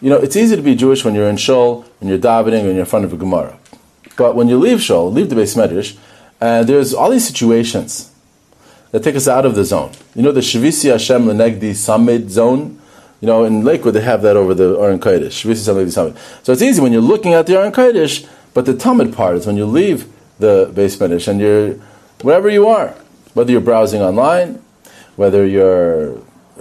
you know, it's easy to be Jewish when you're in shul and you're davening and you're in front of a Gemara. But when you leave shul, leave the beis medrash, and there's all these situations that take us out of the zone. You know the Shavisi Hashem Lenegdi Summit zone? You know, in Lakewood they have that over the Aron Kodesh. Shavisi Lenegdi Summit. So it's easy when you're looking at the Aron Kodesh, but the Talmud part is when you leave the beis medrash and you're wherever you are, whether you're browsing online, whether you're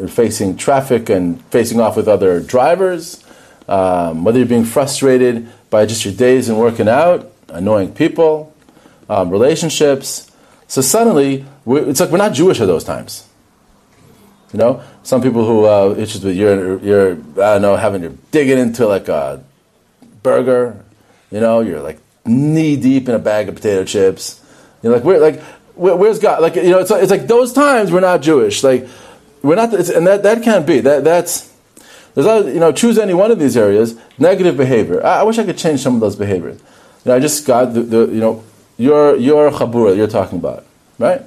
facing traffic and facing off with other drivers, um, whether you're being frustrated by just your days and working out, annoying people, um, relationships. So suddenly, it's like we're not Jewish at those times. You know, some people who uh, it's just you're you're I don't know having you're digging into like a burger. You know, you're like knee deep in a bag of potato chips. You're like where like where, where's God? Like you know, it's, like, it's like those times we're not Jewish. Like we're not, and that that can't be. That that's there's other, you know choose any one of these areas. Negative behavior. I, I wish I could change some of those behaviors. You know, I just got the, the you know your your chabura you're talking about, right?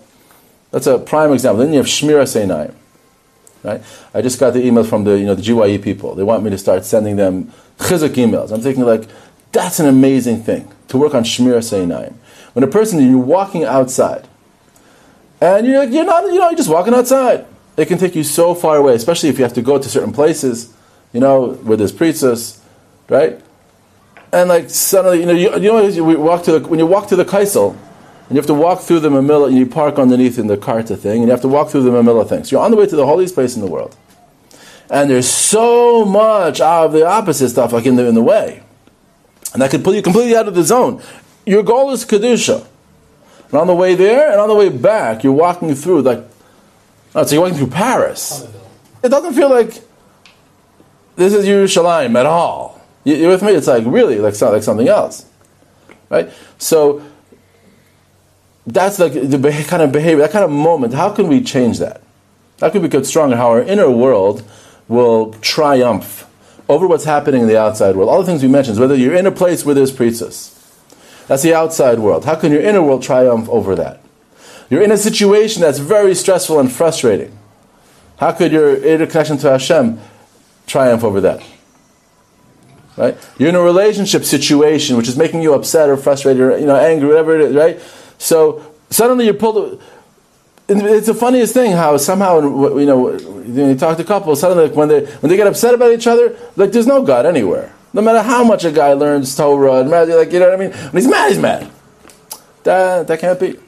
That's a prime example. Then you have Shmiras Einayim. Right? I just got the email from the you know the GYE people. They want me to start sending them chizuk emails. I'm thinking like that's an amazing thing to work on Shmiras Einayim. When a person you're walking outside, and you're you're not you know you're just walking outside. It can take you so far away, especially if you have to go to certain places, you know, with there's pritzus, right? and like suddenly, you know, you, you know, you walk to the, when you walk to the Kosel, and you have to walk through the mamilla, and you park underneath in the karta thing, and you have to walk through the mamilla thing. So you're on the way to the holiest place in the world, and there's so much of the opposite stuff like in the in the way, and that could pull you completely out of the zone. Your goal is kedusha, and on the way there and on the way back, you're walking through like, oh, so you're walking through Paris. It doesn't feel like this is Yerushalayim at all. You, you with me? It's like really like, like something else, right? So that's like the kind of behavior, that kind of moment. How can we change that? How can we get stronger? How our inner world will triumph over what's happening in the outside world. All the things we mentioned, whether you're in a place where there's pritzus, that's the outside world. How can your inner world triumph over that? You're in a situation that's very stressful and frustrating. How could your inner connection to Hashem triumph over that? right? You're in a relationship situation which is making you upset or frustrated or you know angry, whatever it is, right? So suddenly you're pulled. It's the funniest thing how somehow you know when you talk to couples, suddenly like when they when they get upset about each other, like there's no God anywhere. No matter how much a guy learns Torah, and like you know what I mean. When he's mad, he's mad. That that can't be.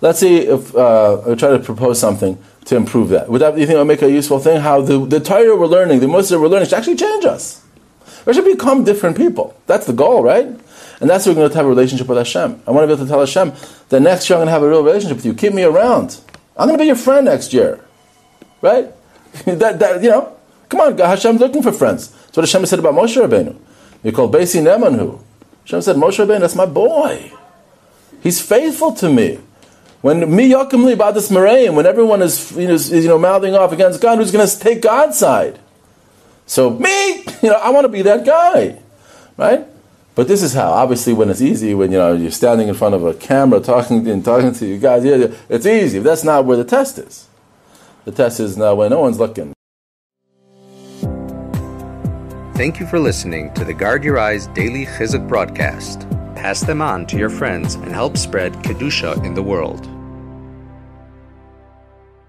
Let's see if uh, I'll try to propose something to improve that. Would that you think would make a useful thing? How the the Torah we're learning, the Muslim we're learning, should actually change us. We should become different people. That's the goal, right? And that's what we're going to have a relationship with Hashem. I want to be able to tell Hashem that next year I'm going to have a real relationship with you. Keep me around. I'm going to be your friend next year, right? that, that, you know, come on, Hashem's looking for friends. That's what Hashem said about Moshe Rabbeinu. He called Basi Nemanhu. Hashem said, Moshe Rabbeinu, that's my boy. He's faithful to me. When mi yakim li ba'das when everyone is you know, is, you know mouthing off against God, who's going to take God's side? So me, you know, I want to be that guy, right? But this is how. Obviously, when it's easy, when you know you're standing in front of a camera talking and talking to you guys, yeah, it's easy. That's not where the test is. The test is now when no one's looking. Thank you for listening to the Guard Your Eyes Daily Chizuk broadcast. Pass them on to your friends and help spread Kedusha in the world.